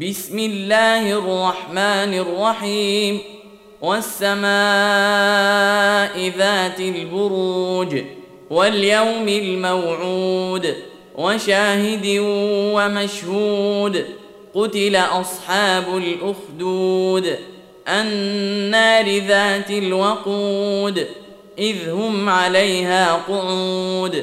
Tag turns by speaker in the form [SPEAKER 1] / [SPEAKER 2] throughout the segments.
[SPEAKER 1] بسم الله الرحمن الرحيم والسماء ذات البروج واليوم الموعود وشاهد ومشهود قتل اصحاب الاخدود النار ذات الوقود اذ هم عليها قعود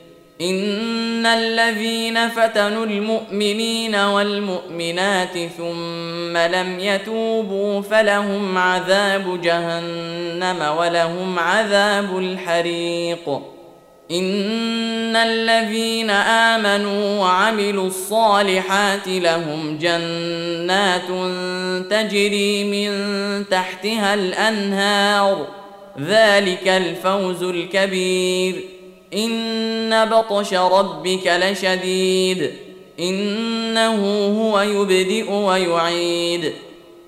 [SPEAKER 1] ان الذين فتنوا المؤمنين والمؤمنات ثم لم يتوبوا فلهم عذاب جهنم ولهم عذاب الحريق ان الذين امنوا وعملوا الصالحات لهم جنات تجري من تحتها الانهار ذلك الفوز الكبير ان بطش ربك لشديد انه هو يبدئ ويعيد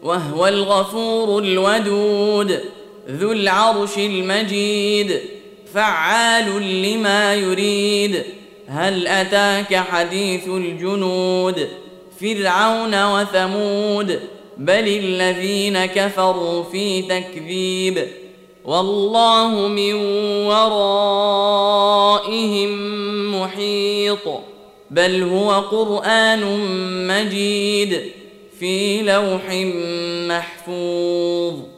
[SPEAKER 1] وهو الغفور الودود ذو العرش المجيد فعال لما يريد هل اتاك حديث الجنود فرعون وثمود بل الذين كفروا في تكذيب والله من ورائهم محيط بل هو قران مجيد في لوح محفوظ